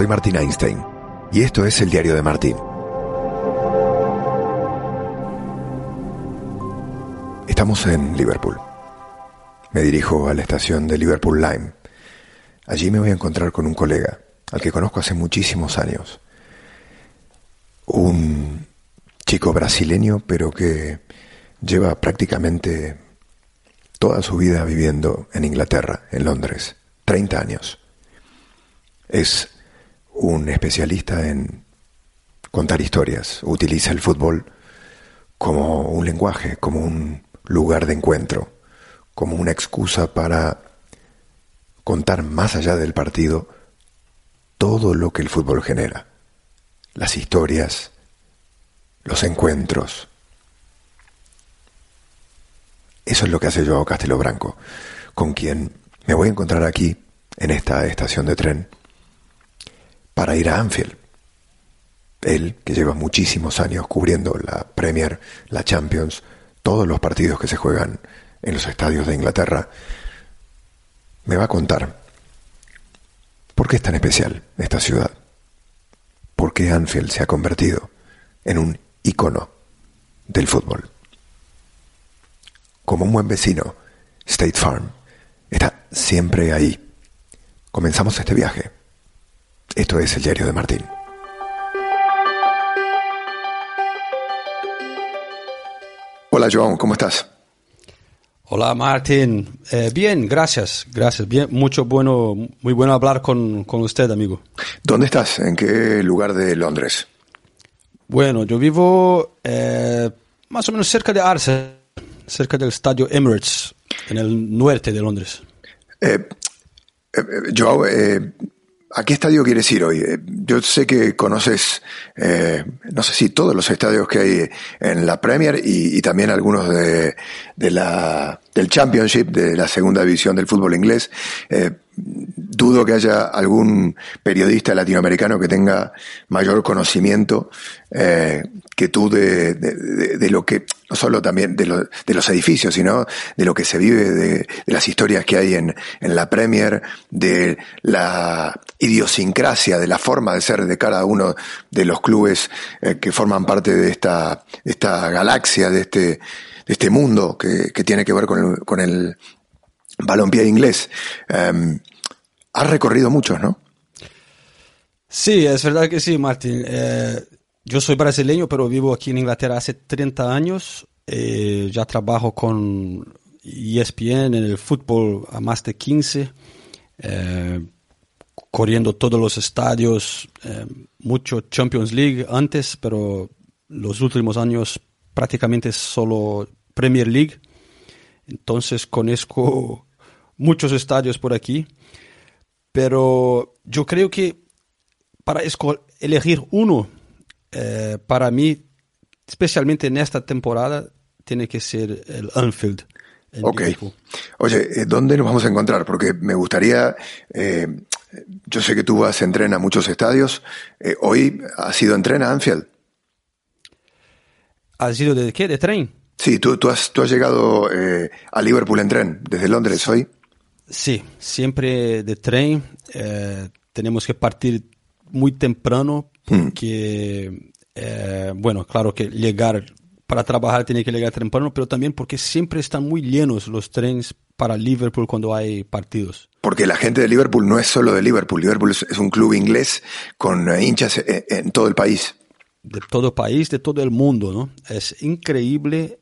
soy Martín Einstein y esto es el diario de Martín. Estamos en Liverpool. Me dirijo a la estación de Liverpool Lime. Allí me voy a encontrar con un colega, al que conozco hace muchísimos años. Un chico brasileño, pero que lleva prácticamente toda su vida viviendo en Inglaterra, en Londres, 30 años. Es un especialista en contar historias, utiliza el fútbol como un lenguaje, como un lugar de encuentro, como una excusa para contar más allá del partido todo lo que el fútbol genera, las historias, los encuentros. Eso es lo que hace Joao Castelo Branco, con quien me voy a encontrar aquí, en esta estación de tren, para ir a Anfield. Él, que lleva muchísimos años cubriendo la Premier, la Champions, todos los partidos que se juegan en los estadios de Inglaterra, me va a contar por qué es tan especial esta ciudad, por qué Anfield se ha convertido en un icono del fútbol. Como un buen vecino, State Farm está siempre ahí. Comenzamos este viaje. Esto es el diario de Martín. Hola Joan, ¿cómo estás? Hola Martín, eh, bien, gracias, gracias, bien, mucho bueno, muy bueno hablar con, usted, amigo. ¿Dónde estás? ¿En qué lugar de Londres? Bueno, yo vivo eh, más o menos cerca de Arsenal, cerca del estadio Emirates, en el norte de Londres. Eh, Joao, ¿A qué estadio quieres ir hoy? Eh, yo sé que conoces, eh, no sé si todos los estadios que hay en la Premier y, también algunos de, la, del Championship, de la segunda división del fútbol inglés. Eh, dudo que haya algún periodista latinoamericano que tenga mayor conocimiento eh, que tú de, de, lo que, no solo también de, de, los edificios, sino de lo que se vive, de, las historias que hay en, en, la Premier, de la idiosincrasia, de la forma de ser de cada uno de los clubes eh, que forman parte de esta, esta galaxia, de este, de este mundo que, que tiene que ver con el, con el balompié inglés. Em, Has recorrido muchos, ¿no? Sí, es verdad que sí, Martín. Eh, yo soy brasileño, pero vivo aquí en Inglaterra hace 30 años. Eh, ya trabajo con ESPN en el fútbol a más de 15, eh, corriendo todos los estadios, mucho Champions League antes, pero los últimos años prácticamente solo Premier League. Entonces conozco muchos estadios por aquí. Pero yo creo que para elegir uno, eh, para mí, especialmente en esta temporada, tiene que ser el Anfield. Ok. Oye, eh, ¿dónde nos vamos a encontrar? Porque me gustaría, eh, yo sé que tú vas en tren a muchos estadios. ¿Hoy has ido en tren a Anfield? ¿Has ido de qué? ¿De tren? Sí, tú, tú, has, tú has llegado a Liverpool en tren, desde Londres hoy. Sí, siempre de tren. Eh, tenemos que partir muy temprano porque, eh, bueno, claro que llegar para trabajar tiene que llegar temprano, pero también porque siempre están muy llenos los trenes para Liverpool cuando hay partidos. Porque la gente de Liverpool no es solo de Liverpool, Liverpool es, un club inglés con eh, hinchas en, todo el país. De todo el país, de todo el mundo, ¿no? Es increíble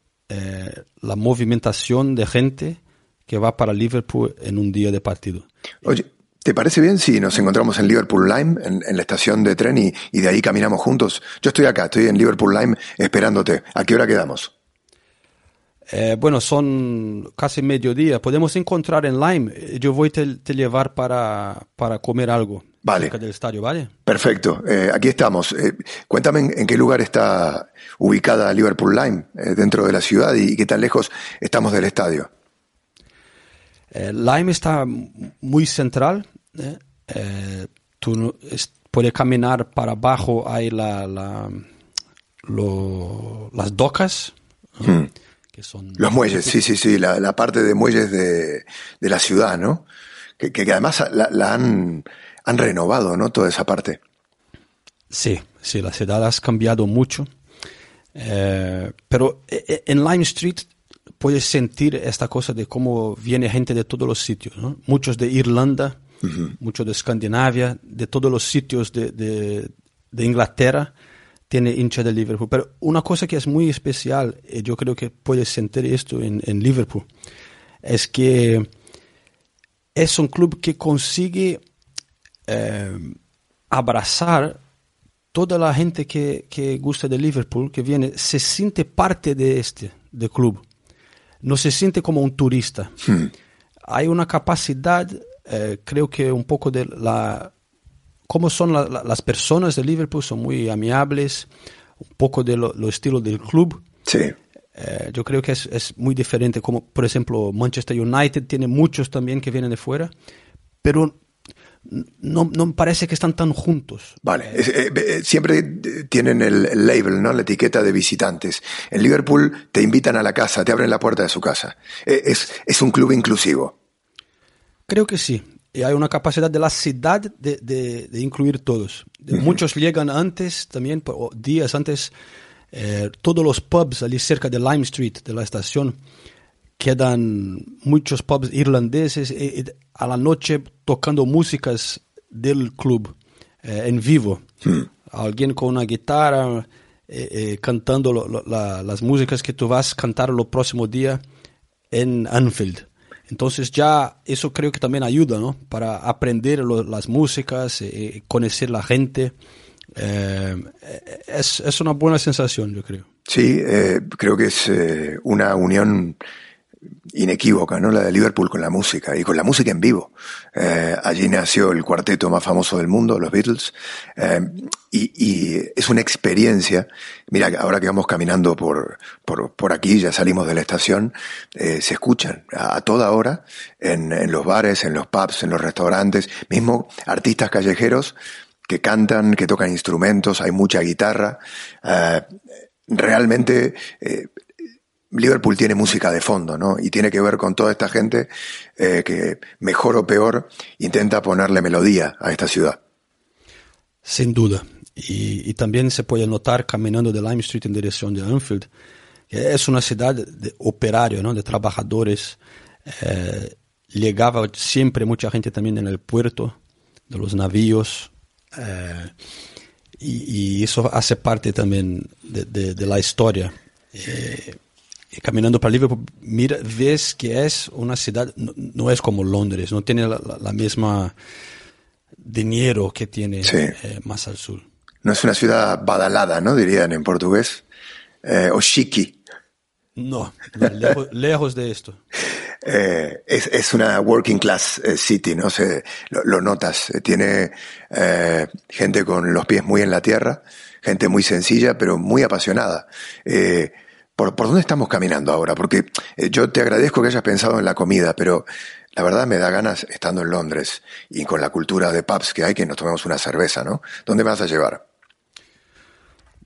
la movimentación de gente que va para Liverpool en un día de partido. Oye, ¿te parece bien si nos encontramos en Liverpool Lime, en, la estación de tren, y, de ahí caminamos juntos? Yo estoy acá, estoy en Liverpool Lime esperándote. ¿A qué hora quedamos? Eh, bueno, son casi mediodía. Podemos encontrar en Lime. Yo voy a te, llevar para, para comer algo. Vale. Cerca del estadio, ¿vale? Perfecto. Eh, aquí estamos. Eh, cuéntame en, qué lugar está ubicada Liverpool Lime, dentro de la ciudad, y qué tan lejos estamos del estadio. Eh, Lime está muy central. ¿eh? Eh, tú puedes caminar para abajo, hay la, la las docas. Hmm. Que son Los muelles, sí, sí, sí, la, la parte de muelles de, de, la ciudad, ¿no? Que, que, además la, han han renovado, ¿no? Toda esa parte. Sí, sí, la ciudad ha cambiado mucho. Eh, pero en Lime Street puedes sentir esta cosa de cómo viene gente de todos los sitios, ¿no? Muchos de Irlanda, muchos de Escandinavia, de todos los sitios de, de, de Inglaterra tiene hincha de Liverpool. Pero una cosa que es muy especial, y yo creo que puedes sentir esto en, en Liverpool, es que es un club que consigue eh, abrazar toda la gente que, que, gusta de Liverpool, que viene, se siente parte de este de club. No se siente como un turista. Hmm. Hay una capacidad, eh, creo que un poco de la cómo son la, la, las personas de Liverpool, son muy amiables, un poco de lo, lo estilo del club. Sí. Eh, yo creo que es, es, muy diferente, como por ejemplo Manchester United tiene muchos también que vienen de fuera, pero no, no parece que están tan juntos. Vale, eh, eh, siempre tienen el, el, label, ¿no? La etiqueta de visitantes. En Liverpool te invitan a la casa, te abren la puerta de su casa. Es, es un club inclusivo. Creo que sí. Y hay una capacidad de la ciudad de, de, de incluir todos. Uh -huh. Muchos llegan antes, también, días antes, eh, todos los pubs allí cerca de Lime Street, de la estación, quedan muchos pubs irlandeses y, y a la noche tocando músicas del club eh, en vivo. Hmm. Alguien con una guitarra eh, eh, cantando lo, lo, la, las músicas que tú vas a cantar el próximo día en Anfield. Entonces ya eso creo que también ayuda, ¿no? Para aprender lo, las músicas, eh, conocer la gente. Eh, es, es, una buena sensación, yo creo. Sí, eh, creo que es eh, una unión inequívoca, ¿no? La de Liverpool con la música y con la música en vivo. Eh, allí nació el cuarteto más famoso del mundo, los Beatles, eh, y, es una experiencia. Mira, ahora que vamos caminando por, por, por aquí, ya salimos de la estación, eh, se escuchan a, toda hora en, en, los bares, en los pubs, en los restaurantes, mismo artistas callejeros que cantan, que tocan instrumentos, hay mucha guitarra. Realmente Liverpool tiene música de fondo, ¿no? Y tiene que ver con toda esta gente eh, que, mejor o peor, intenta ponerle melodía a esta ciudad. Sin duda. Y, también se puede notar caminando de Lime Street en dirección de Anfield, que es una ciudad de operario, ¿no? De trabajadores. Eh, llegaba siempre mucha gente también en el puerto, de los navíos. Eh, y, eso hace parte también de, la historia. Caminando para Liverpool, mira, ves que es una ciudad, no, no es como Londres, no tiene la, la, misma dinero que tiene sí. eh, más al sur. No es una ciudad badalada, ¿no? Dirían en portugués. Eh, o chiqui. No, no lejos, lejos, de esto. Eh, es, es, una working class eh, city, ¿no? Se, lo, lo notas. Tiene eh, gente con los pies muy en la tierra, gente muy sencilla, pero muy apasionada. Eh, ¿Por, ¿Por dónde estamos caminando ahora? Porque eh, yo te agradezco que hayas pensado en la comida, pero la verdad me da ganas, estando en Londres y con la cultura de pubs que hay, que nos tomemos una cerveza, ¿no? ¿Dónde me vas a llevar?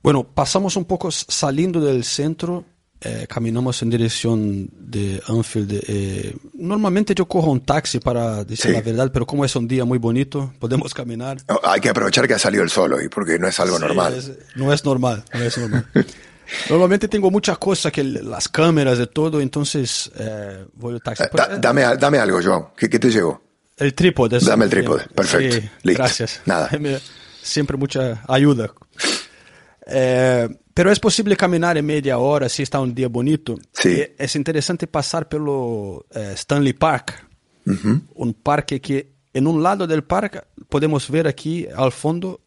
Bueno, pasamos un poco saliendo del centro, eh, caminamos en dirección de Anfield. Eh, normalmente yo cojo un taxi para decir sí. la verdad, pero como es un día muy bonito, podemos caminar. No, hay que aprovechar que ha salido el sol hoy, porque no es algo sí, normal. Es, no es normal, no es normal. Normalmente tengo muchas cosas, que las cámaras y todo, entonces eh, voy taxi. Eh, da, dame, dame, algo, Joan. ¿Qué, ¿Qué, te llegó? El trípode. Dame el trípode. Perfecto. Sí, Listo. Gracias. Nada. Siempre mucha ayuda. Eh, pero es posible caminar en media hora si está un día bonito. Sí. es interesante pasar pelo eh, Stanley Park, uh -huh. un parque que en un lado del parque podemos ver aquí al fondo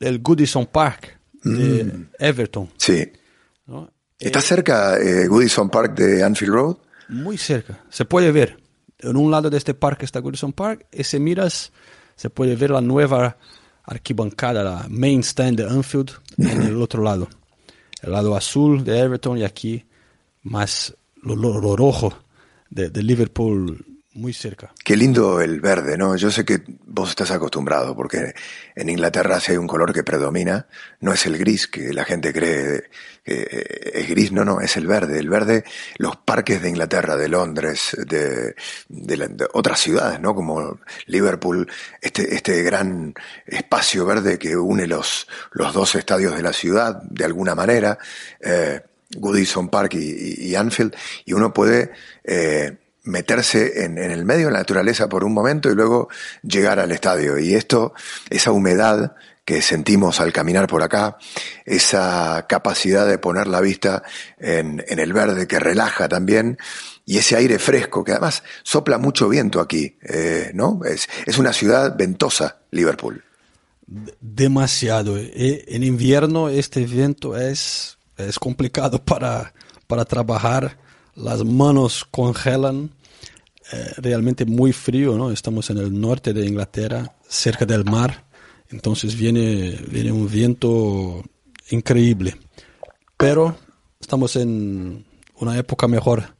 el Goodison Park de mm. Everton. Sí. ¿No? ¿Está eh, cerca eh, Goodison Park de Anfield Road? Muy cerca. Se puede ver. En un lado de este parque está Goodison Park y si miras se puede ver la nueva arquibancada, la main stand de Anfield en el otro lado. El lado azul de Everton y aquí más lo, lo, lo rojo de, de, Liverpool muy cerca. Qué lindo el verde, ¿no? Yo sé que vos estás acostumbrado, porque en Inglaterra si hay un color que predomina, no es el gris, que la gente cree que es gris, no, no, es el verde. El verde, los parques de Inglaterra, de Londres, de, de, otras ciudades, ¿no? Como Liverpool, este, este gran espacio verde que une los, los dos estadios de la ciudad, de alguna manera, eh, Goodison Park y, Anfield, y uno puede... Eh, meterse en, el medio de la naturaleza por un momento y luego llegar al estadio. Y esto, esa humedad que sentimos al caminar por acá, esa capacidad de poner la vista en, el verde que relaja también, y ese aire fresco, que además sopla mucho viento aquí, eh, ¿no? Es, es una ciudad ventosa, Liverpool. Demasiado. Eh, en invierno este viento es, es complicado para, para trabajar, las manos congelan eh, realmente muy frío, ¿no? Estamos en el norte de Inglaterra, cerca del mar, entonces viene, viene un viento increíble. Pero estamos en una época mejor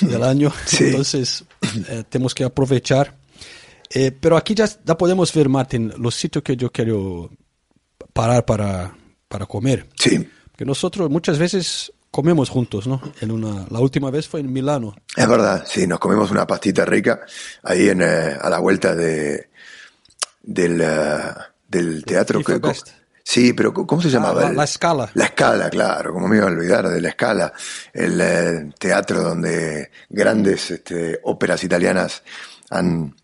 del año, entonces eh, tenemos que aprovechar. Eh, pero aquí ya, ya podemos ver, Martín, los sitios que yo quiero parar para, para comer. Sí. Que nosotros muchas veces comemos juntos, ¿no? En una, la última vez fue en Milano. Es verdad, sí, nos comemos una pastita rica ahí en, eh, a la vuelta de, del, eh, del teatro. Que, sí, pero ¿cómo se llamaba? Ah, la, Escala. La Escala, claro, como me iba a olvidar de la Escala, el eh, teatro donde grandes este, óperas italianas han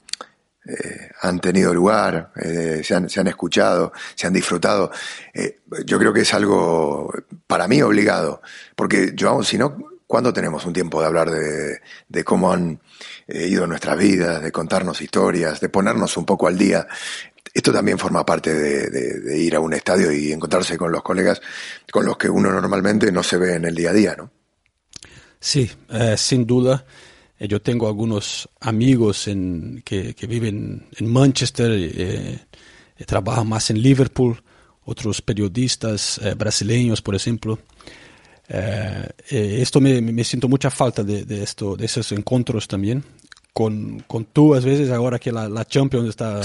eh, han tenido lugar, eh, se, han, se, han, escuchado, se han disfrutado. Eh, yo creo que es algo para mí obligado, porque yo, si no, ¿cuándo tenemos un tiempo de hablar de, de cómo han ido nuestras vidas, de contarnos historias, de ponernos un poco al día? Esto también forma parte de, ir a un estadio y encontrarse con los colegas con los que uno normalmente no se ve en el día a día, ¿no? Sí, sin duda. Eh, yo tengo algunos amigos en, que, que viven en Manchester, eh, eh, trabajan más en Liverpool, otros periodistas eh, brasileños, por ejemplo. esto me, me, siento mucha falta de, de, esto, de esos encuentros también. Con, con tú, a veces, ahora que la, la Champions está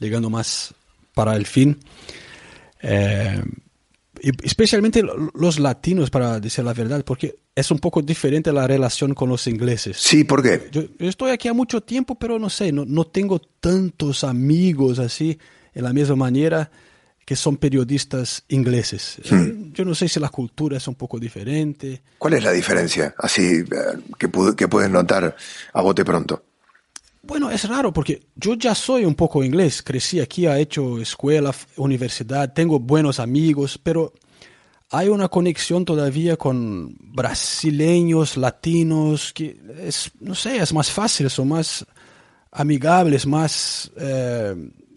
llegando más para el fin especialmente los latinos, para decir la verdad, porque es un poco diferente la relación con los ingleses. Sí, ¿por qué? Yo, estoy aquí a mucho tiempo, pero no sé, no, no, tengo tantos amigos así, en la misma manera que son periodistas ingleses. Hmm. Yo no sé si la cultura es un poco diferente. ¿Cuál es la diferencia, así, eh, que, que puedes notar a bote pronto? Bueno, es raro porque yo ya soy un poco inglés, crecí aquí, he hecho escuela, universidad, tengo buenos amigos, pero hay una conexión todavía con brasileños, latinos, que es, no sé, es más fácil, son más amigables, más eh,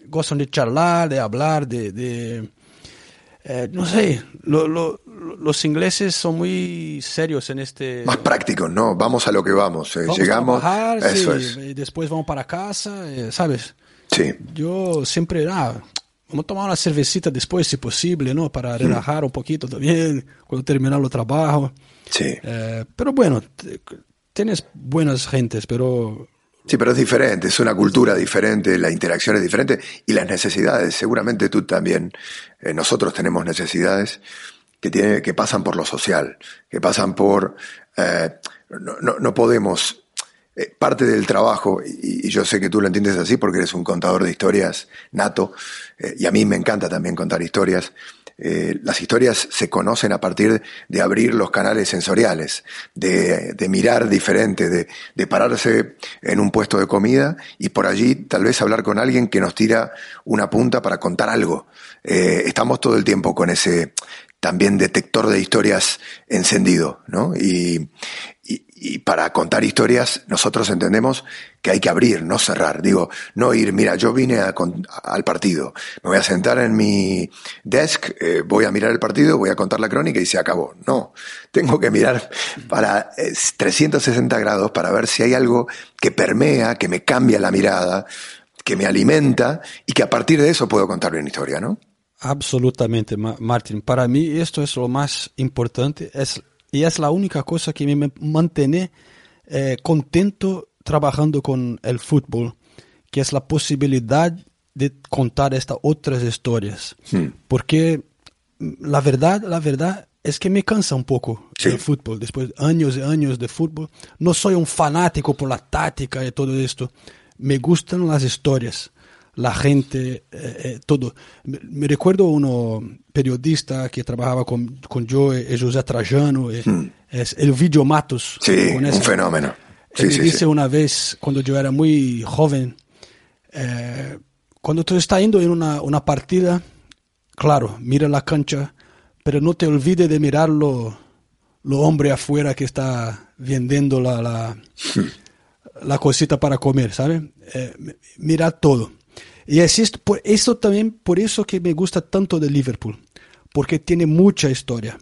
gozan de charlar, de hablar, de eh, no sé, los ingleses son muy serios en este... Más prácticos, ¿no? Vamos a lo que vamos. Eh, llegamos... A eso es. Y después vamos para casa, eh, ¿sabes? Sí. Yo siempre, ah, vamos a tomar una cervecita después, si posible, ¿no? Para relajar un poquito también, cuando terminar el trabajo. Sí. pero bueno, tienes buenas gentes, pero Sí, pero es diferente, es una cultura diferente, la interacción es diferente y las necesidades, seguramente tú también, eh, nosotros tenemos necesidades que, tiene, que pasan por lo social, que pasan por... Eh, no, podemos... Eh, parte del trabajo, y, yo sé que tú lo entiendes así porque eres un contador de historias nato, y a mí me encanta también contar historias, eh, las historias se conocen a partir de abrir los canales sensoriales, de, mirar diferente, de, pararse en un puesto de comida y por allí tal vez hablar con alguien que nos tira una punta para contar algo. Eh, estamos todo el tiempo con ese también detector de historias encendido, ¿no? Y, y para contar historias nosotros entendemos que hay que abrir, no cerrar. Digo, no ir, mira, yo vine al partido, me voy a sentar en mi desk, eh, voy a mirar el partido, voy a contar la crónica y se acabó. No, tengo que mirar para 360 grados para ver si hay algo que permea, que me cambia la mirada, que me alimenta y que a partir de eso puedo contar una historia, ¿no? Absolutamente, Martín. Para mí esto es lo más importante, es y es la única cosa que me mantiene eh, contento trabajando con el fútbol, que es la posibilidad de contar estas otras historias. Hmm. Porque mm, la verdad, la verdad es que me cansa un poco Sí. el fútbol. Después de años y años de fútbol, no soy un fanático por la táctica y todo esto. Me gustan las historias, la gente, eh, eh, todo. Me, recuerdo uno periodista que trabajaba con, con yo, eh, José Trajano, eh, es el Video Matos. Hmm. Sí, con un fenómeno. Sí, sí, dice sí. una vez, cuando yo era muy joven, eh, cuando tú estás yendo en una, una partida, claro, mira la cancha, pero no te olvides de mirar lo, lo hombre afuera que está vendiendo la, la, la cosita para comer, ¿sabes? Eh, mi- mira todo. Y es esto, por eso también, por eso que me gusta tanto de Liverpool, porque tiene mucha historia,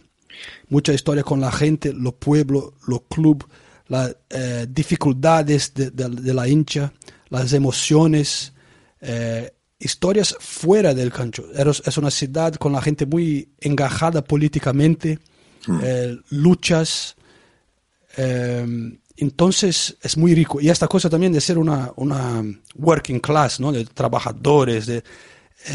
mucha historia con la gente, los pueblos, los clubes, las eh, dificultades de, de- de la hincha, las emociones, eh, historias fuera del cancho. Es una ciudad con la gente muy engajada políticamente, eh, luchas, eh, entonces es muy rico. Y esta cosa también de ser una, una working class, ¿no? de trabajadores, de, eh,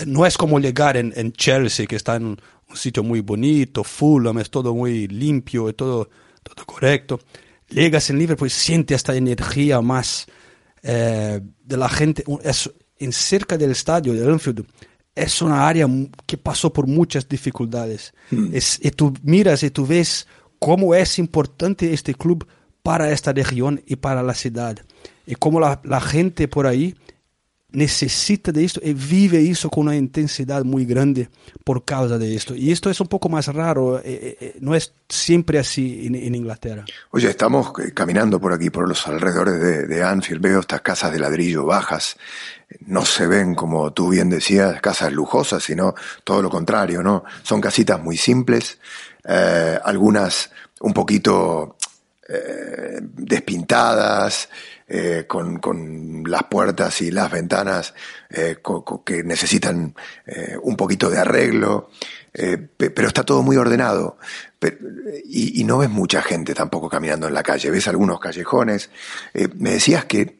no es como llegar en, en Chelsea, que está en un, sitio muy bonito, Fulham, es todo muy limpio, es todo, todo correcto. Llegas en Liverpool y sientes esta energía más eh, de la gente. Es, en cerca del estadio de Anfield es una área que pasó por muchas dificultades. Es- y tú miras y tú ves cómo es importante este club para esta región y para la ciudad. Y cómo la, la gente por ahí necesita de esto y vive eso con una intensidad muy grande por causa de esto. Y esto es un poco más raro, eh, eh, eh, no es siempre así en, en Inglaterra. Oye, estamos eh, caminando por aquí, por los alrededores de, de Anfield. Veo estas casas de ladrillo bajas. No se ven, como tú bien decías, casas lujosas, sino todo lo contrario, ¿no? Son casitas muy simples, eh, algunas un poquito eh, despintadas, eh, con, con las puertas y las ventanas eh, que necesitan un poquito de arreglo, pe- pero está todo muy ordenado. Y, y no ves mucha gente tampoco caminando en la calle, ves algunos callejones. Me decías que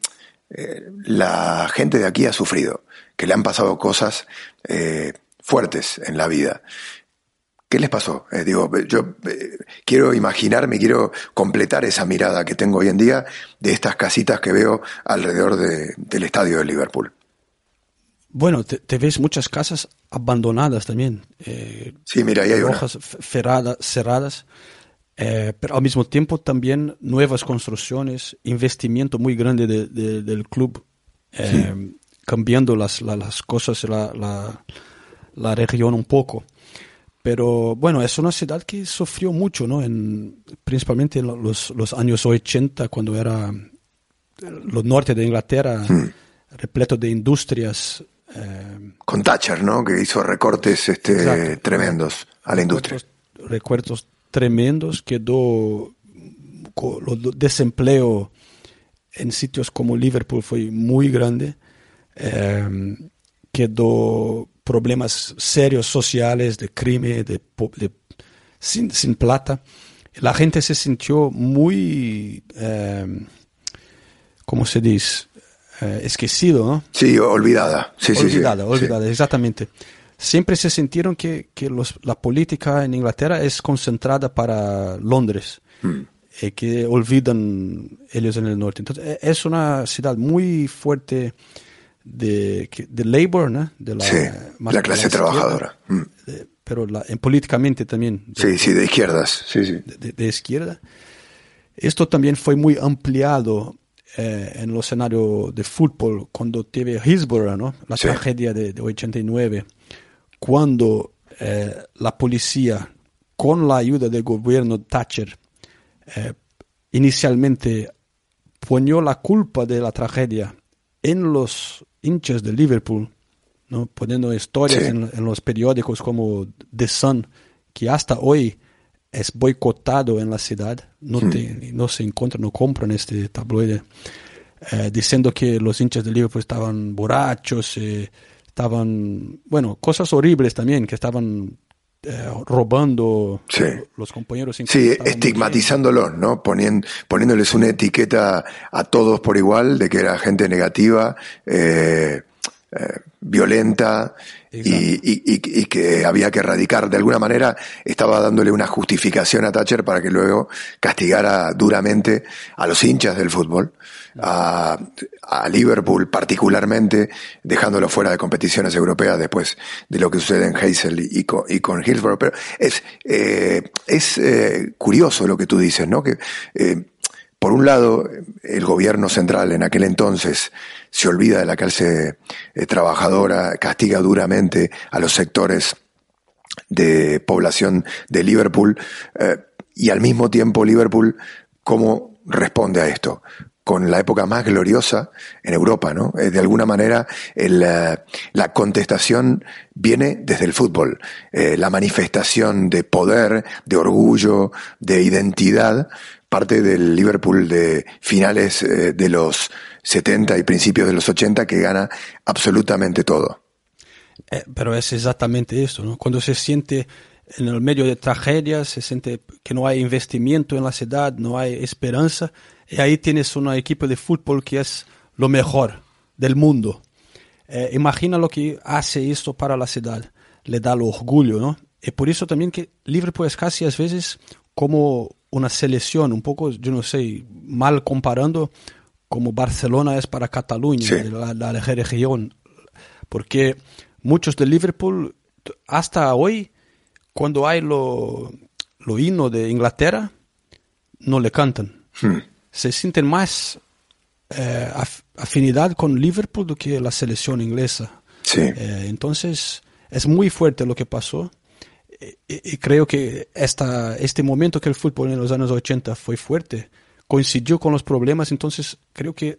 la gente de aquí ha sufrido, que le han pasado cosas fuertes en la vida. ¿Qué les pasó? Eh, digo, yo eh, quiero imaginarme, quiero completar esa mirada que tengo hoy en día de estas casitas que veo alrededor de- del estadio de Liverpool. Bueno, te, te ves muchas casas abandonadas también. eh, Sí, mira, ahí hay una. rojas f- ferrada- cerradas, eh, pero al mismo tiempo también nuevas construcciones, investimiento muy grande de- de- del club, eh, cambiando las, la- las cosas, la, la, la región un poco. Pero bueno, es una ciudad que sufrió mucho, ¿no? En, principalmente en los, los años 80, cuando era los norte de Inglaterra, repleto de industrias. eh, Con Thatcher, ¿no? Que hizo recortes este, Exacto. tremendos a la industria. recuerdos, tremendos, quedó do- desempleo en sitios como Liverpool fue muy grande, eh, quedó problemas serios sociales de crimen, de, de- sin, sin plata. La gente se sintió muy, eh, ¿cómo se dice? Eh, esquecido, ¿no? Sí, olvidada. Sí, sí, sí. olvidada, Sí. olvidada, exactamente. Siempre se sintieron que, que los- la política en Inglaterra es concentrada para Londres, Mm. y que olvidan ellos en el norte. Entonces, e- es una ciudad muy fuerte de, de labor, ¿no? De la, Sí, más la clase trabajadora. Mm. de- pero la- en políticamente también. de- Sí, sí, de izquierdas. Sí, sí. de, izquierda. Esto también fue muy ampliado eh, en los escenarios de fútbol cuando tuve Hillsborough, ¿no? la Sí. tragedia de, de 89, cuando eh, la policía, con la ayuda del gobierno Thatcher, eh, inicialmente ponió la culpa de la tragedia en los hinchas de Liverpool, ¿no? poniendo historias Sí. en, en los periódicos como The Sun, que hasta hoy es boicotado en la ciudad, no, te- no se encuentra, no compran este tabloide, eh, diciendo que los hinchas de Liverpool estaban borrachos, eh, estaban, bueno, cosas horribles también, que estaban eh, robando Sí. los compañeros. Sí, estigmatizándolos, ¿no? Ponien- poniéndoles una etiqueta a todos por igual de que era gente negativa, eh, eh, violenta y, que había que erradicar. De alguna manera estaba dándole una justificación a Thatcher para que luego castigara duramente a los hinchas del fútbol, a, a Liverpool particularmente, dejándolo fuera de competiciones europeas después de lo que sucede en Hazel y con, y con Hillsborough. Pero es, eh, es eh, curioso lo que tú dices, ¿no? Que por un lado, el gobierno central en aquel entonces se olvida de la clase eh, trabajadora, castiga duramente a los sectores de población de Liverpool eh, y al mismo tiempo Liverpool, ¿cómo responde a esto? Con la época más gloriosa en Europa, ¿no? Eh, de alguna manera eh, la contestación viene desde el fútbol, Eh, la manifestación de poder, de orgullo, de identidad, parte del Liverpool de finales de los 70 y principios de los 80 que gana absolutamente todo. Pero es exactamente eso, ¿no? Cuando se siente en el medio de tragedias, se siente que no hay investimiento en la ciudad, no hay esperanza, y ahí tienes un equipo de fútbol que es lo mejor del mundo. Eh, imagina lo que hace esto para la ciudad, le da el orgullo, ¿no? Y por eso también que Liverpool es casi a veces como una selección, un poco, yo no sé, mal comparando como Barcelona es para Cataluña, Sí. la, la región, porque muchos de Liverpool hasta hoy cuando hay lo, lo himno de Inglaterra no le cantan Hmm. Se sienten más eh, af- afinidad con Liverpool do que la selección inglesa Sí. Eh, entonces es muy fuerte lo que pasó y, y- creo que esta, este momento que el fútbol en los años 80 fue fuerte coincidió con los problemas entonces creo que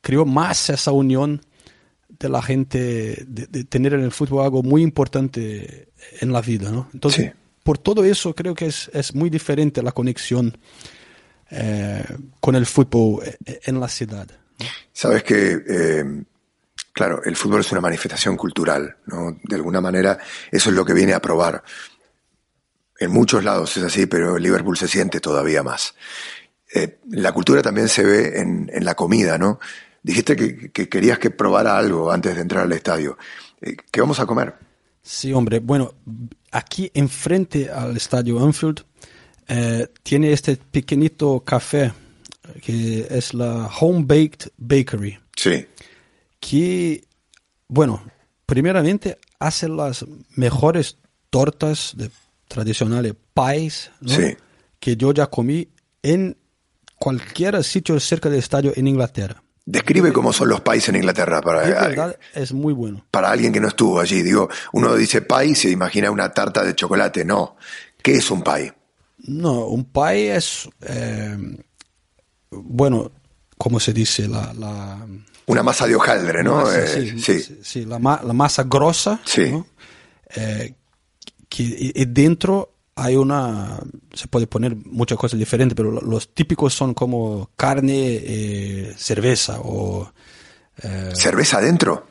creó más esa unión de la gente de, de tener en el fútbol algo muy importante en la vida, ¿no? Entonces, Sí. por todo eso creo que es, es muy diferente la conexión eh, con el fútbol en la ciudad. Sabes que, eh, claro, el fútbol es una manifestación cultural, ¿no? De alguna manera, eso es lo que viene a probar. En muchos lados es así, pero en Liverpool se siente todavía más. Eh, la cultura también se ve en, en la comida, ¿no? Dijiste que, que querías que probara algo antes de entrar al estadio. Eh, ¿Qué vamos a comer? Sí, hombre. Bueno, aquí enfrente al estadio Anfield eh, tiene este pequeñito café que es la Home Baked Bakery. Sí, que, bueno, primeramente hace las mejores tortas de, tradicionales, pies, ¿no? Sí. que yo ya comí en cualquier sitio cerca del estadio en Inglaterra. Describe cómo son los países en Inglaterra para, verdad, es muy bueno. para alguien que no estuvo allí. Digo, uno dice pie y se imagina una tarta de chocolate. No. ¿Qué es un pie? No, un pie es, eh, bueno, ¿cómo se dice? La, la Una masa de hojaldre, ¿no? masa, Eh, sí, sí. sí, la, ma- la masa grosa, Sí. ¿no? Eh, que, y, dentro hay una, se puede poner muchas cosas diferentes, pero lo- los típicos son como carne, eh, cerveza o, eh, ¿Cerveza adentro?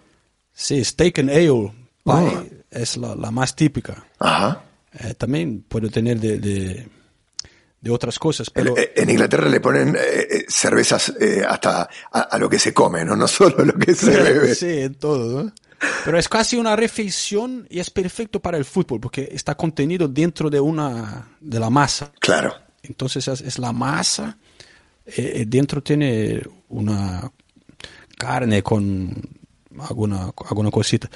sí, steak and ale pie Oh. es la, la más típica. Ajá. Eh, también puede tener de, de, de otras cosas, En, pero... en Inglaterra le ponen eh, eh, cervezas eh, hasta a, a lo que se come, ¿no? No solo lo que se bebe. Sí, en todo, ¿no? Pero es casi una refeición y es perfecto para el fútbol porque está contenido dentro de una de la masa. Claro. Entonces es, es la masa, eh, dentro tiene una carne con alguna, alguna cosita.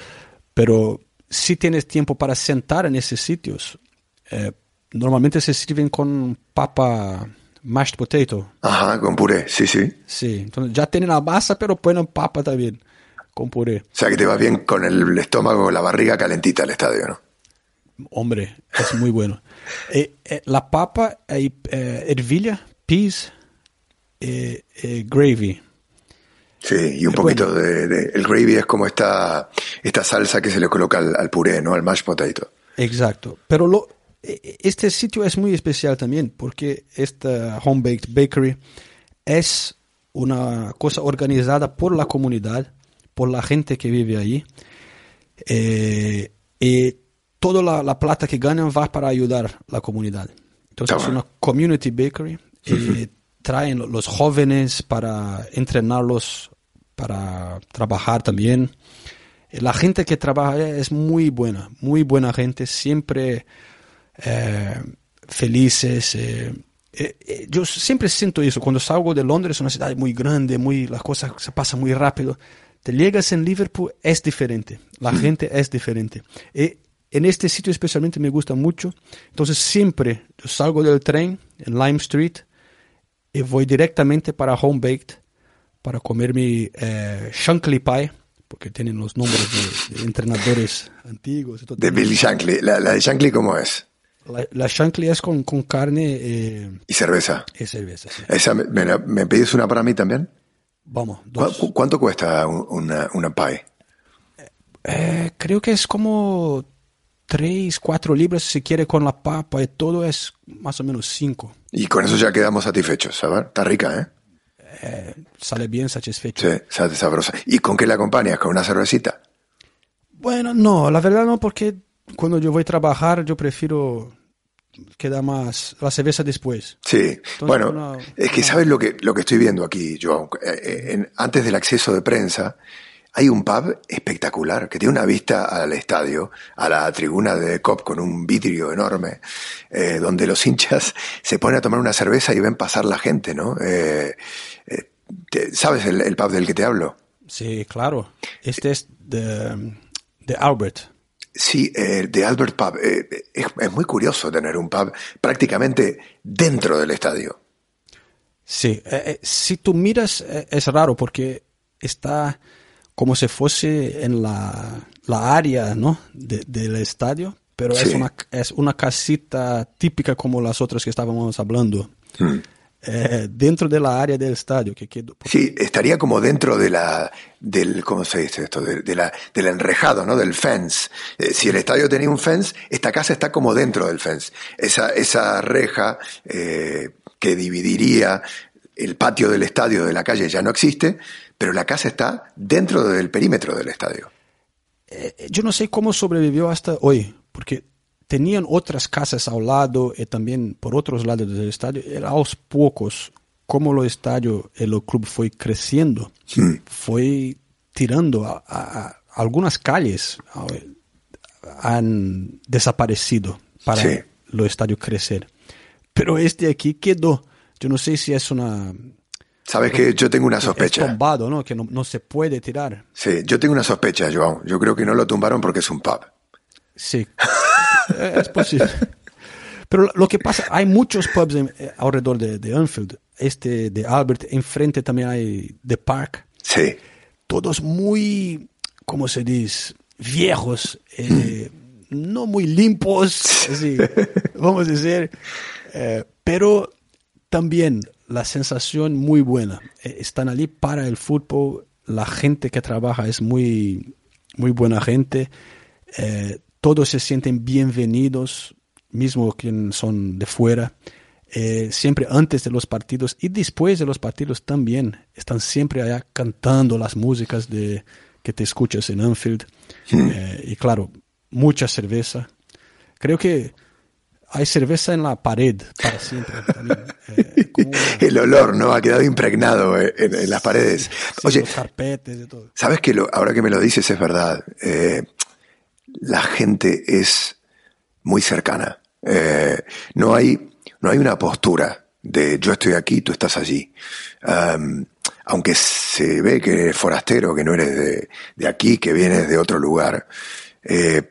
Pero si tienes tiempo para sentar en esos sitios, eh, normalmente se sirven con papa mashed potato. Ajá, con puré, sí, sí. Sí, entonces ya tienen la masa, pero ponen papa también con puré. O sea que te va bien con el estómago, la barriga calentita al estadio, ¿no? Hombre, es muy bueno. Eh, eh, la papa, eh, hervilla, peas, eh, eh, gravy. Sí, y un poquito de, de- El gravy es como esta, esta salsa que se le coloca al, al puré, ¿no? Al mashed potato. Exacto. Pero lo, este sitio es muy especial también porque esta Home Baked Bakery es una cosa organizada por la comunidad, por la gente que vive ahí. Eh, y toda la, la plata que ganan va para ayudar a la comunidad. Entonces es una community bakery y traen lo- los jóvenes para entrenarlos para trabajar también. La gente que trabaja es muy buena, muy buena gente, siempre eh, felices. eh, eh, eh, yo siempre siento eso, cuando salgo de Londres, una ciudad muy grande, muy, las cosas se pasan muy rápido. Te llegas en Liverpool, es diferente, la gente es diferente. Eh, en este sitio especialmente me gusta mucho, entonces siempre yo salgo del tren en Lime Street y voy directamente para Home Baked para comer mi eh, Shankly Pie, porque tienen los nombres de, de entrenadores antiguos. y todo. De Billy Shankly. La, la de Shankly, ¿cómo es? La, la Shankly es con, con carne eh, Y cerveza. y cerveza. sí. Esa, me, me la- ¿me pedís una para mí también? Vamos, ¿Cu- dos. cu- ¿Cuánto cuesta un- una, una pie? Eh, creo que es como 3, 4 libras si quiere con la papa y todo es más o menos 5. Y con eso ya quedamos satisfechos, ¿sabes? Está rica, ¿eh? Sale bien satisfecho. Sí, sabrosa. ¿Y con qué la acompañas? ¿Con una cervecita? Bueno, no, la verdad no, porque cuando yo voy a trabajar yo prefiero queda más la cerveza después. Sí, bueno, una- es que una- sabes lo que, lo que estoy viendo aquí, Joao. Eh, eh, antes del acceso de prensa, hay un pub espectacular que tiene una vista al estadio, a la tribuna de COP con un vidrio enorme, eh, donde los hinchas se ponen a tomar una cerveza y ven pasar la gente, ¿no? Eh, eh, ¿Sabes el, el pub del que te hablo? Sí, claro. Este es de, de Albert. Sí, eh, de Albert Pub. Eh, es, es muy curioso tener un pub prácticamente dentro del estadio. Sí, eh, eh, si tú miras es raro porque está como si fuese en la, la área ¿no? de- del estadio, pero es, una, es una casita típica como las otras que estábamos hablando, Hmm. Eh, dentro de la área del estadio. Que quedó, Sí, estaría como dentro de la, del, ¿cómo se dice esto? De, de la, del enrejado, ¿no? Del fence. Eh, si el estadio tenía un fence, esta casa está como dentro del fence. Esa, esa reja eh, que dividiría el patio del estadio de la calle ya no existe, pero la casa está dentro del perímetro del estadio. Eh, yo no sé cómo sobrevivió hasta hoy, porque tenían otras casas al lado y también por otros lados del estadio. Era a los pocos, como el estadio, el club fue creciendo, fue tirando a, a- a algunas calles, han desaparecido para Sí. el estadio crecer. Pero este aquí quedó. Yo no sé si es una Sabes que yo tengo una es sospecha. tombado, ¿no? Que no, no se puede tirar. Sí, yo tengo una sospecha, Joao. Yo creo que no lo tumbaron porque es un pub. Sí, es posible. Pero lo- que pasa, hay muchos pubs en- eh, alrededor de, de Anfield. Este de Albert, enfrente también hay The Park. Sí. Todos muy, ¿cómo se dice? Viejos, eh, no muy limpios, así, vamos a decir. eh, pero también la sensación muy buena. Eh, están allí para el fútbol. La gente que trabaja es muy, muy buena gente. Eh, todos se sienten bienvenidos, mismo quienes son de fuera. Eh, siempre antes de los partidos y después de los partidos también están siempre allá cantando las músicas de que te escuchas en Anfield. Eh, y claro, mucha cerveza. Creo que hay cerveza en la pared para siempre. Eh, como El olor, ¿no? Ha quedado impregnado en, en las paredes. sí, Oye, los carpetes y todo. ¿Sabes que lo, ahora que me lo dices es verdad? Eh, la gente es muy cercana. Eh, no, hay, no hay una postura de yo estoy aquí, tú estás allí. Aunque se ve que eres forastero, que no eres de, de aquí, que vienes de otro lugar. eh,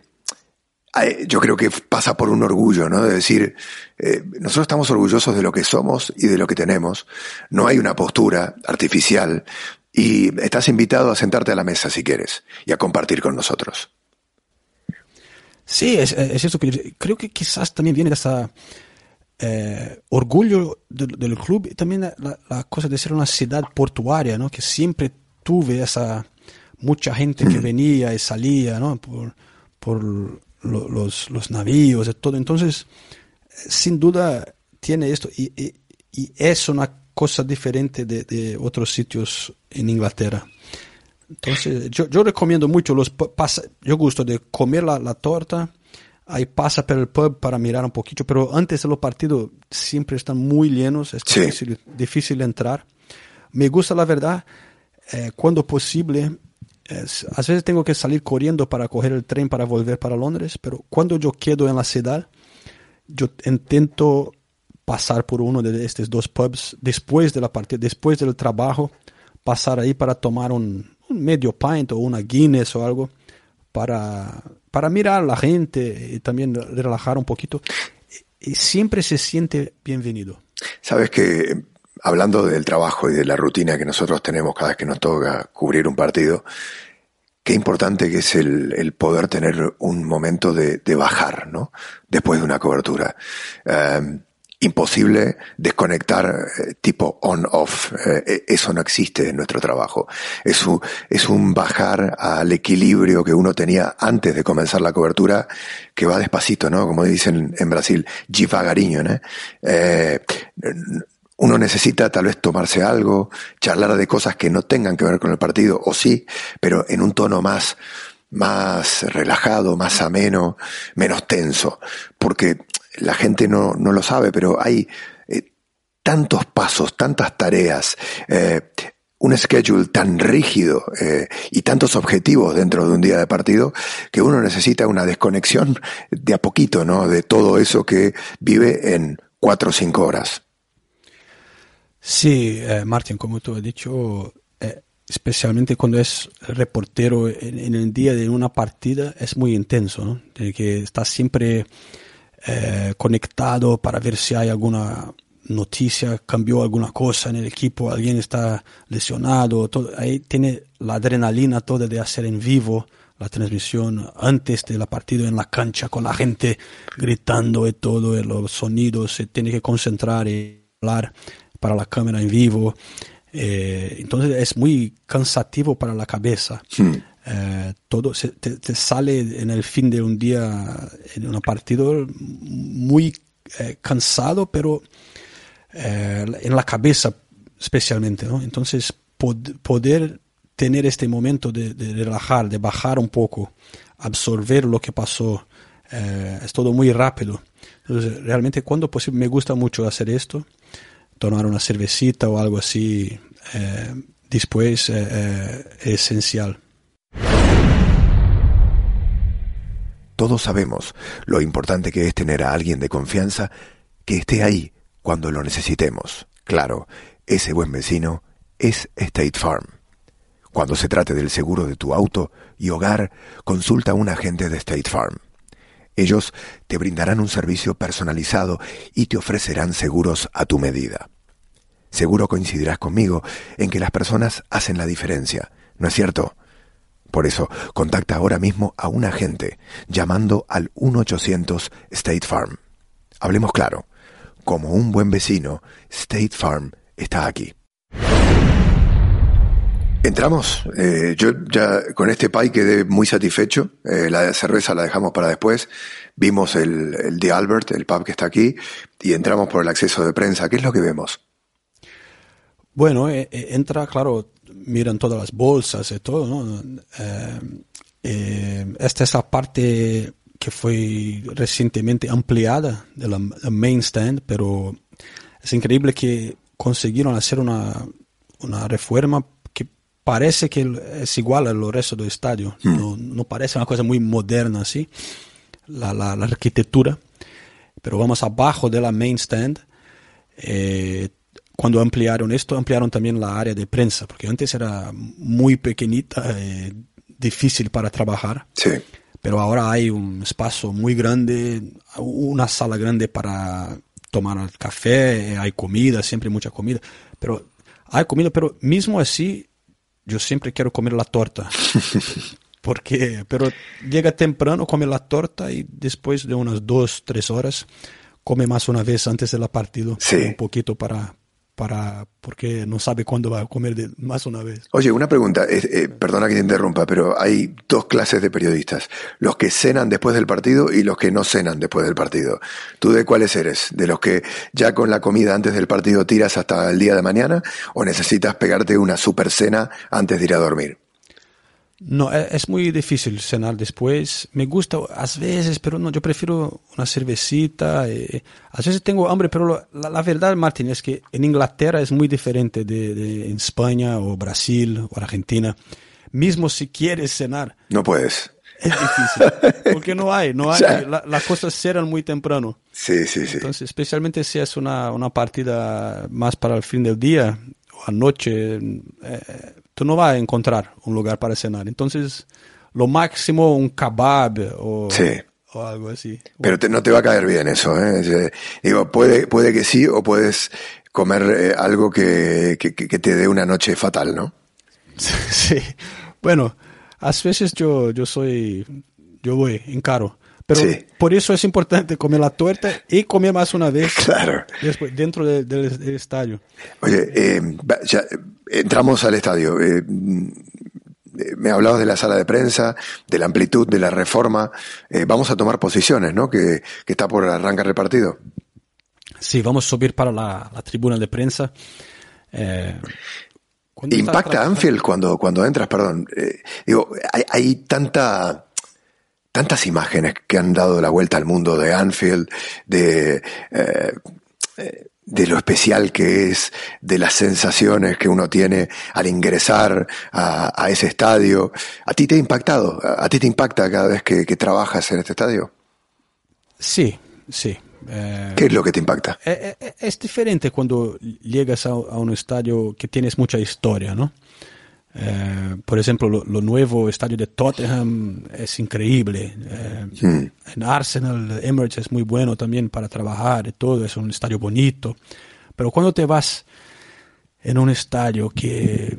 yo creo que pasa por un orgullo, ¿no? De decir, eh, nosotros estamos orgullosos de lo que somos y de lo que tenemos. No hay una postura artificial y estás invitado a sentarte a la mesa si quieres y a compartir con nosotros. Sí, es, es eso que creo que quizás también viene de esa eh, orgullo del, del club y también la, cosa de ser una ciudad portuaria, ¿no? Que siempre tuve esa mucha gente que venía y salía, ¿no? Por, por lo- los, los navíos y todo. Entonces, eh, sin duda tiene esto y, y- y es una cosa diferente de, de otros sitios en Inglaterra. Entonces, yo, yo recomiendo mucho los pa- pasa- yo gusto de comer la, la torta, ahí pasa por el pub para mirar un poquito, pero antes de los partidos siempre están muy llenos, es difícil, difícil entrar. Me gusta la verdad, eh, cuando posible, a veces tengo que salir corriendo para coger el tren para volver para Londres, pero cuando yo quedo en la ciudad, yo intento pasar por uno de estos dos pubs después de la partida, después del trabajo, pasar ahí para tomar un, medio pint o una Guinness o algo para, para mirar a la gente y también relajar un poquito. Y siempre se siente bienvenido. Sabes que hablando del trabajo y de la rutina que nosotros tenemos cada vez que nos toca cubrir un partido, qué importante que es el, poder tener un momento de, bajar, ¿no? Después de una cobertura. Em, imposible desconectar eh, tipo on-off. Eh, e, eso no existe en nuestro trabajo. Es un, es un bajar al equilibrio que uno tenía antes de comenzar la cobertura, que va despacito, ¿no? Como dicen en Brasil, devagarinho, ¿no? Eh, uno necesita tal vez tomarse algo, charlar de cosas que no tengan que ver con el partido, o sí, pero en un tono más, más relajado, más ameno, menos tenso, porque la gente no, no lo sabe, pero hay eh, tantos pasos, tantas tareas, eh, un schedule tan rígido eh, y tantos objetivos dentro de un día de partido que uno necesita una desconexión de a poquito, ¿no? De todo eso que vive en cuatro o cinco horas. Sí, Martín, como tú has dicho, especialmente cuando es reportero en, el día de una partida, es muy intenso, ¿no? De que estás siempre eh, conectado para ver si hay alguna noticia, cambió alguna cosa en el equipo, alguien está lesionado, todo, ahí tiene la adrenalina toda de hacer en vivo la transmisión antes de la partida en la cancha con la gente gritando y todo, los sonidos, se tiene que concentrar y hablar para la cámara en vivo. Eh, entonces es muy cansativo para la cabeza. Hmm. Eh, todo se, te, sale en el fin de un día, en un partido muy eh, cansado, pero eh, en la cabeza especialmente, ¿no? Entonces, poder tener este momento de, relajar, de bajar un poco, absorber lo que pasó, es todo muy rápido. Entonces, realmente cuando posible me gusta mucho hacer esto, tomar una cervecita o algo así después es esencial. Todos sabemos lo importante que es tener a alguien de confianza que esté ahí cuando lo necesitemos. Claro, ese buen vecino es State Farm. Cuando se trate del seguro de tu auto y hogar, consulta a un agente de State Farm. Ellos te brindarán un servicio personalizado y te ofrecerán seguros a tu medida. Seguro coincidirás conmigo en que las personas hacen la diferencia, ¿no es cierto? Por eso, contacta ahora mismo a un agente llamando al 1-800 State Farm. Hablemos claro, como un buen vecino, State Farm está aquí. Entramos. Eh, yo ya con este pie quedé muy satisfecho. Eh, la cerveza la dejamos para después. Vimos el, el de Albert, el pub que está aquí, y entramos por el acceso de prensa. ¿Qué es lo que vemos? Bueno, eh, entra, claro, miran todas las bolsas y todo, ¿no? Eh, eh, esta es la parte que fue recientemente ampliada de la, main stand, pero es increíble que consiguieron hacer una, una reforma que parece que es igual al resto del estadio. Hmm. No, no, parece una cosa muy moderna así, la, la, la arquitectura. Pero vamos abajo de la main stand. Eh, cuando ampliaron esto, ampliaron también la área de prensa, porque antes era muy pequeñita, eh, difícil para trabajar. Sí. Pero ahora hay un espacio muy grande, una sala grande para tomar café, hay comida, siempre mucha comida. Pero hay comida, pero mismo así, yo siempre quiero comer la torta. porque, pero llega temprano, come la torta y después de unas dos, tres horas, come más una vez antes de la partido. Sí. Un poquito para, porque no sabe cuándo va a comer más una vez. Oye, una pregunta, eh, perdona que te interrumpa, pero hay dos clases de periodistas, los que cenan después del partido y los que no cenan después del partido. ¿Tú de cuáles eres? ¿De los que ya con la comida antes del partido tiras hasta el día de mañana o necesitas pegarte una super cena antes de ir a dormir? No, e, es muy difícil cenar después. Me gusta a veces, pero no, yo prefiero una cervecita. Eh, a veces tengo hambre, pero la, verdad, Martín, es que en Inglaterra es muy diferente de, en España o Brasil o Argentina. Mismo si quieres cenar. No puedes. Es difícil, porque no hay, no hay, las cosas cierran muy temprano. Sí, sí, sí. Entonces, especialmente si es una, una partida más para el fin del día o anoche, eh, tú no vas a encontrar un lugar para cenar. Entonces, lo máximo un kebab o, o algo así. Pero no te va a caer bien eso, ¿eh? Digo, puede, puede que sí o puedes comer eh, algo que, que, que te dé una noche fatal, ¿no? Sí, bueno, a veces yo, yo soy, yo voy en caro. Pero por eso es importante comer la torta y comer más una vez claro. después, dentro del estadio. Oye, eh, ya entramos al estadio. Eh, me hablabas de la sala de prensa, de la amplitud, de la reforma. Eh, vamos a tomar posiciones, ¿no? Que, que, está por arrancar el partido. Sí, vamos a subir para la, la tribuna de prensa. Eh, ¿Impacta Anfield cuando, cuando entras? Perdón. Eh, digo, hay, hay, tanta, tantas imágenes que han dado la vuelta al mundo de Anfield, de, de lo especial que es, de las sensaciones que uno tiene al ingresar a, a ese estadio. ¿A ti te ha impactado? ¿A ti te impacta cada vez que, que trabajas en este estadio? Sí, sí. Eh, ¿Qué es lo que te impacta? Eh, eh, es diferente cuando llegas a, un estadio que tienes mucha historia, ¿no? Por ejemplo, lo, nuevo estadio de Tottenham es increíble. Hmm. En Arsenal, Emirates es muy bueno también para trabajar y todo, es un estadio bonito. Pero cuando te vas en un estadio que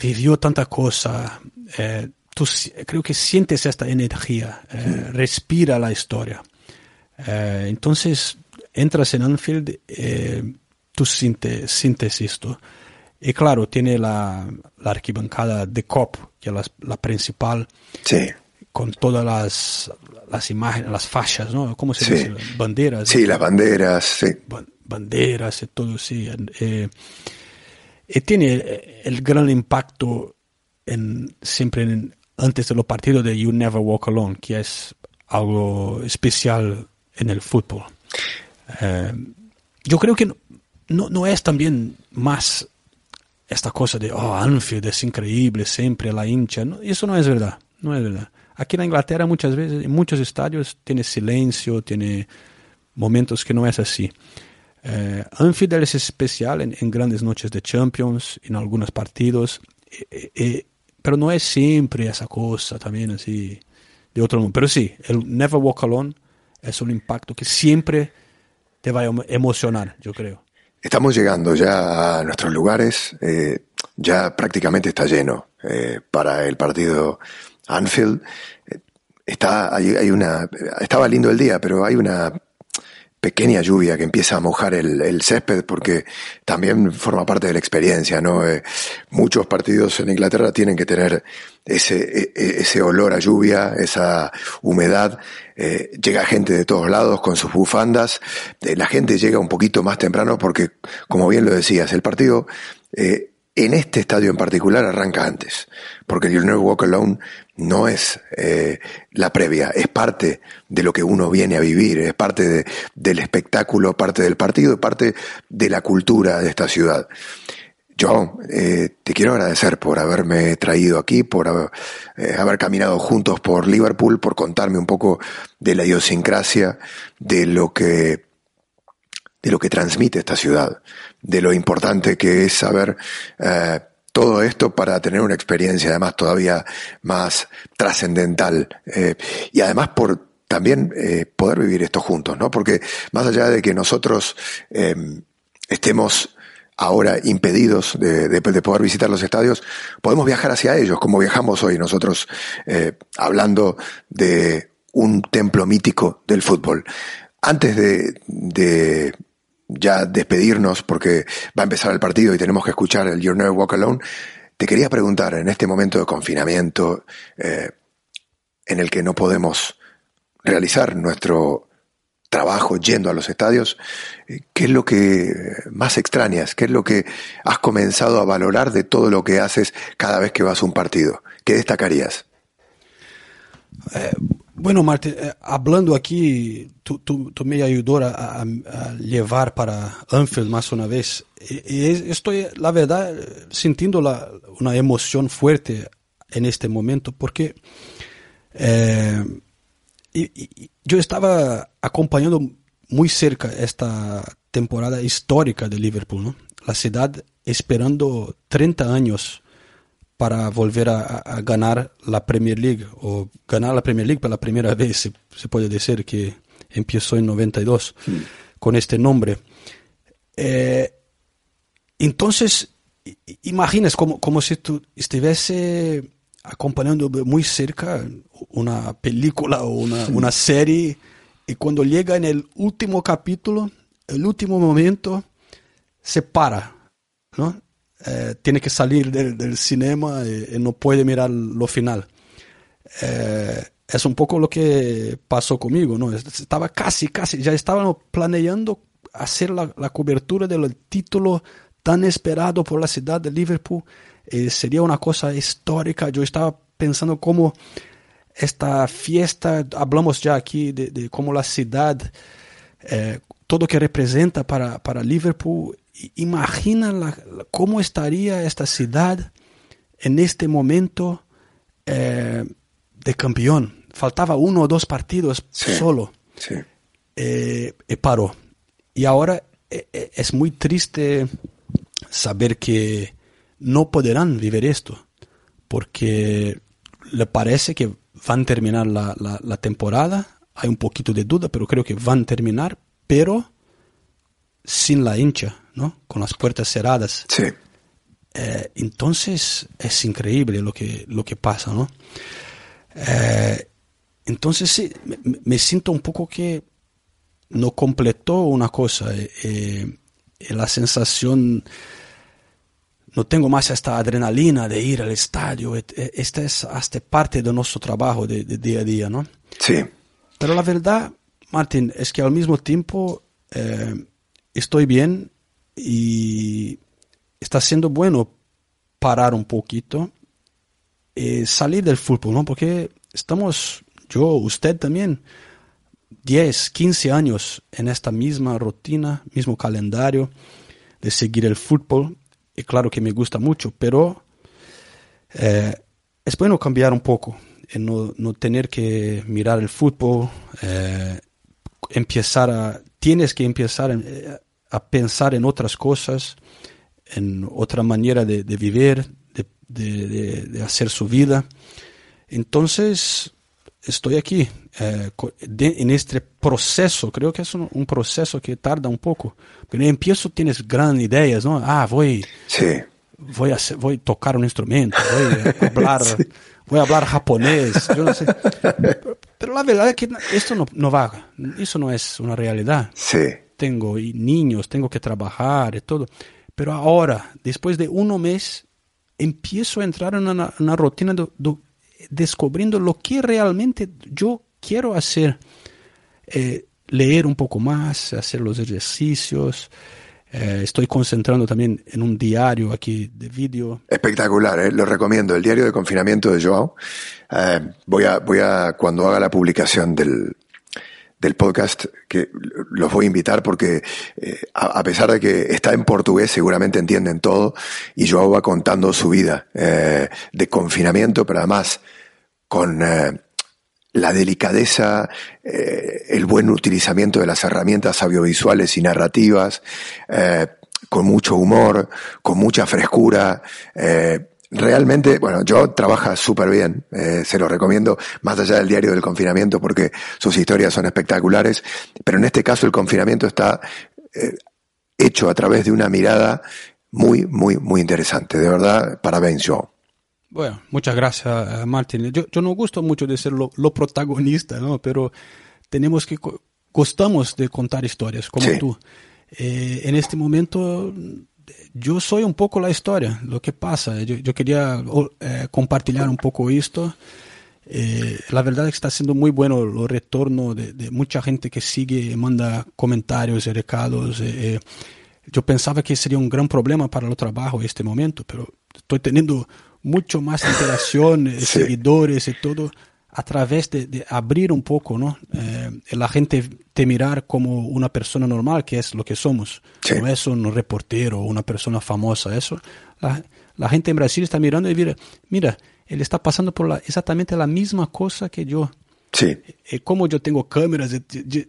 vivió tanta cosa, tú creo que sientes esta energía, hmm. respira la historia. Eh, entonces, entras en Anfield, eh, tú sientes, esto. Y claro, tiene la, la arquibancada de COP, que es la, principal, sí. con todas las, las imágenes, las fachas, ¿no? ¿Cómo se dice? Banderas. Sí, las banderas, sí. Banderas y todo, sí. Eh, y tiene el gran impacto en, siempre en, antes de los partidos de You Never Walk Alone, que es algo especial en el fútbol. Eh, yo creo que no, no, es también más esta cosa de, oh, Anfield es increíble, siempre la hincha. eso no es verdad, no es verdad. Aquí en Inglaterra muchas veces, en muchos estadios, tiene silencio, tiene momentos que no es así. Eh, Anfield es especial en, grandes noches de Champions, en algunos partidos, pero no es siempre esa cosa también así de otro mundo. Pero sí, el Never Walk Alone es un impacto que siempre te va a emocionar, yo creo. Estamos llegando ya a nuestros lugares, eh, ya prácticamente está lleno eh, para el partido Anfield. Eh, está, hay, hay, una, estaba lindo el día, pero hay una pequeña lluvia que empieza a mojar el, césped porque también forma parte de la experiencia, ¿no? Eh, muchos partidos en Inglaterra tienen que tener ese, e, e, olor a lluvia, esa humedad. Eh, llega gente de todos lados con sus bufandas. Eh, la gente llega un poquito más temprano porque, como bien lo decías, el partido en este estadio en particular arranca antes, porque el Never Walk Alone no es eh, la previa, es parte de lo que uno viene a vivir, es parte del espectáculo, parte del partido, parte de la cultura de esta ciudad. Yo eh, te quiero agradecer por haberme traído aquí, por haber, eh, haber, caminado juntos por Liverpool, por contarme un poco de la idiosincrasia, de lo que de lo que transmite esta ciudad, de lo importante que es saber eh, todo esto para tener una experiencia además todavía más trascendental eh, y además por también eh, poder vivir esto juntos, ¿no? Porque más allá de que nosotros em, estemos ahora impedidos de, de, de, poder visitar los estadios, podemos viajar hacia ellos, como viajamos hoy nosotros, eh, hablando de un templo mítico del fútbol. Antes de, de ya despedirnos porque va a empezar el partido y tenemos que escuchar el You're Never Walk Alone, te quería preguntar en este momento de confinamiento eh, en el que no podemos realizar nuestro trabajo yendo a los estadios, eh, ¿qué es lo que más extrañas? ¿Qué es lo que has comenzado a valorar de todo lo que haces cada vez que vas a un partido? ¿Qué destacarías? Eh, bueno, Martín, eh, hablando aquí, tú, me ayudó a, llevar para Anfield más una vez. Y, estoy, la verdad, sintiendo una emoción fuerte en este momento porque yo estaba acompañando muy cerca esta temporada histórica de Liverpool, ¿no? La ciudad esperando 30 años para volver a, ganar la Premier League o ganar la Premier League por la primera vez, se, puede decir que empezó en 92 con este nombre. Eh, entonces, imaginas como, como si tú estuviese acompañando muy cerca una película o una, una, serie y cuando llega en el último capítulo, el último momento, se para, ¿no? Eh, tiene que salir del, del cinema y, no puede mirar lo final. Eh, es un poco lo que pasó conmigo, ¿no? Estaba casi, casi, ya estaban planeando hacer la, la cobertura del título tan esperado por la ciudad de Liverpool eh, sería una cosa histórica. Yo estaba pensando cómo esta fiesta, hablamos ya aquí de, cómo la ciudad, eh, todo que representa para, para Liverpool, imagina cómo estaría esta ciudad en este momento eh, de campeón. Faltaba uno o dos partidos solo. y paró. Y ahora es muy triste saber que no podrán vivir esto, porque le parece que van a terminar la, la, temporada, hay un poquito de duda, pero creo que van a terminar, pero sin la hincha, ¿no? Con las puertas cerradas. Sí. Eh, entonces es increíble lo que, lo que pasa, ¿no? Eh, entonces sí, me, siento un poco que no completó una cosa. Eh, la sensación no tengo más esta adrenalina de ir al estadio. Esta es hasta parte de nuestro trabajo de, día a día, ¿no? Sí. Pero la verdad, Martín, es que al mismo tiempo estoy bien y está siendo bueno parar un poquito y salir del fútbol, ¿no? Porque estamos, yo, usted también, 10, 15 años en esta misma rutina, mismo calendario de seguir el fútbol y claro que me gusta mucho, pero eh, es bueno cambiar un poco, no, no, tener que mirar el fútbol, eh, empezar a, tienes que empezar eh, a, pensar en otras cosas, en otra manera de, vivir, de, de, de, hacer su vida. Entonces, estoy aquí eh, en este proceso, creo que es un, proceso que tarda un poco. Pero empiezo tienes grandes ideas, ¿no? Ah, voy, voy, a, voy a tocar un instrumento, voy a hablar, voy a hablar japonés, yo no sé. Pero, la verdad es que esto no, no va, eso no es una realidad. Sí. Tengo niños, tengo que trabajar y todo. Pero ahora, después de un mes, empiezo a entrar en una, una rutina de, descubriendo lo que realmente yo quiero hacer. Eh, leer un poco más, hacer los ejercicios. Eh, estoy concentrando también en un diario aquí de vídeo. Espectacular, ¿eh? lo recomiendo. El diario de confinamiento de Joao. voy, a, voy a, cuando haga la publicación del, del podcast, que los voy a invitar porque a, pesar de que está en portugués, seguramente entienden todo y Joao va contando su vida de confinamiento, pero además con eh, la delicadeza, eh, el buen utilizamiento de las herramientas audiovisuales y narrativas, eh, con mucho humor, con mucha frescura. Realmente, bueno, yo trabaja súper bien, se lo recomiendo, más allá del diario del confinamiento, porque sus historias son espectaculares, pero en este caso el confinamiento está hecho a través de una mirada muy, muy, muy interesante. De verdad, parabéns, Joe. Bueno, muchas gracias, eh, Martín. Yo, yo no gusto mucho de ser lo, protagonista, ¿no? Pero tenemos que, gustamos de contar historias como tú. Eh, en este momento, yo soy un poco la historia, lo que pasa. Yo, yo quería eh, compartir un poco esto Eh, la verdad es que está siendo muy bueno el retorno de, mucha gente que sigue, manda comentarios y recados. Eh, yo pensaba que sería un gran problema para el trabajo en este momento, pero estoy teniendo mucho más interacción, seguidores y todo a través de, abrir un poco, ¿no? Eh, la gente te mirar como una persona normal, que es lo que somos. No es un reportero una persona famosa, eso. La, gente en Brasil está mirando y mira, mira, él está pasando por la, exactamente la misma cosa que yo. Sí. Eh, como yo tengo cámaras,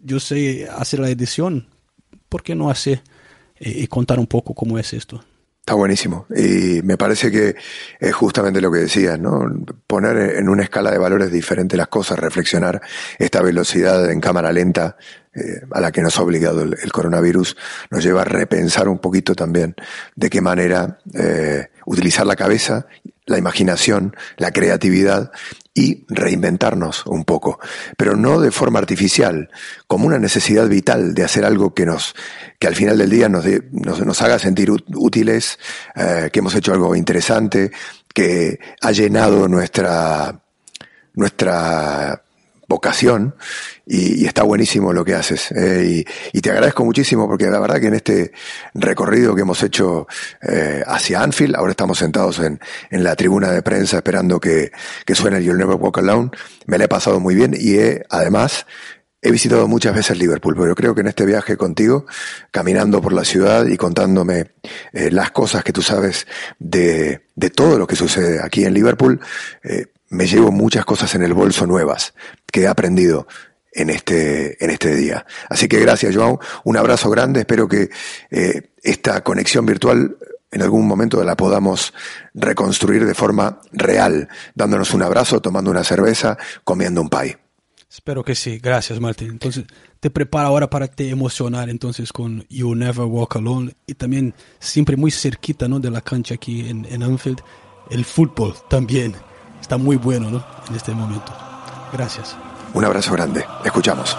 yo, sé hacer la edición, ¿por qué no hacer eh, y contar un poco cómo es esto? Está buenísimo. Y me parece que es justamente lo que decías, ¿no? Poner en una escala de valores diferente las cosas, reflexionar esta velocidad en cámara lenta eh, a la que nos ha obligado el, coronavirus, nos lleva a repensar un poquito también de qué manera eh, utilizar la cabeza, la imaginación, la creatividad y reinventarnos un poco, pero no de forma artificial, como una necesidad vital de hacer algo que nos, que al final del día nos, nos, haga sentir útiles, eh, que hemos hecho algo interesante, que ha llenado nuestra, nuestra vocación y, está buenísimo lo que haces. Eh, y, te agradezco muchísimo porque la verdad que en este recorrido que hemos hecho eh, hacia Anfield, ahora estamos sentados en, en la tribuna de prensa esperando que, que suene el You'll Never Walk Alone, me la he pasado muy bien y he, además He visitado muchas veces Liverpool, pero creo que en este viaje contigo, caminando por la ciudad y contándome eh, las cosas que tú sabes de, de, todo lo que sucede aquí en Liverpool, eh, me llevo muchas cosas en el bolso nuevas que he aprendido en este, en este día. Así que gracias, Joao. Un abrazo grande. Espero que eh, esta conexión virtual en algún momento la podamos reconstruir de forma real, dándonos un abrazo, tomando una cerveza, comiendo un pie. Espero que sí. Gracias, Martín. Entonces, te preparo ahora para te emocionar entonces con You Never Walk Alone y también siempre muy cerquita ¿no? de la cancha aquí en, en Anfield, el fútbol también está muy bueno ¿no? en este momento. Gracias. Un abrazo grande. Escuchamos.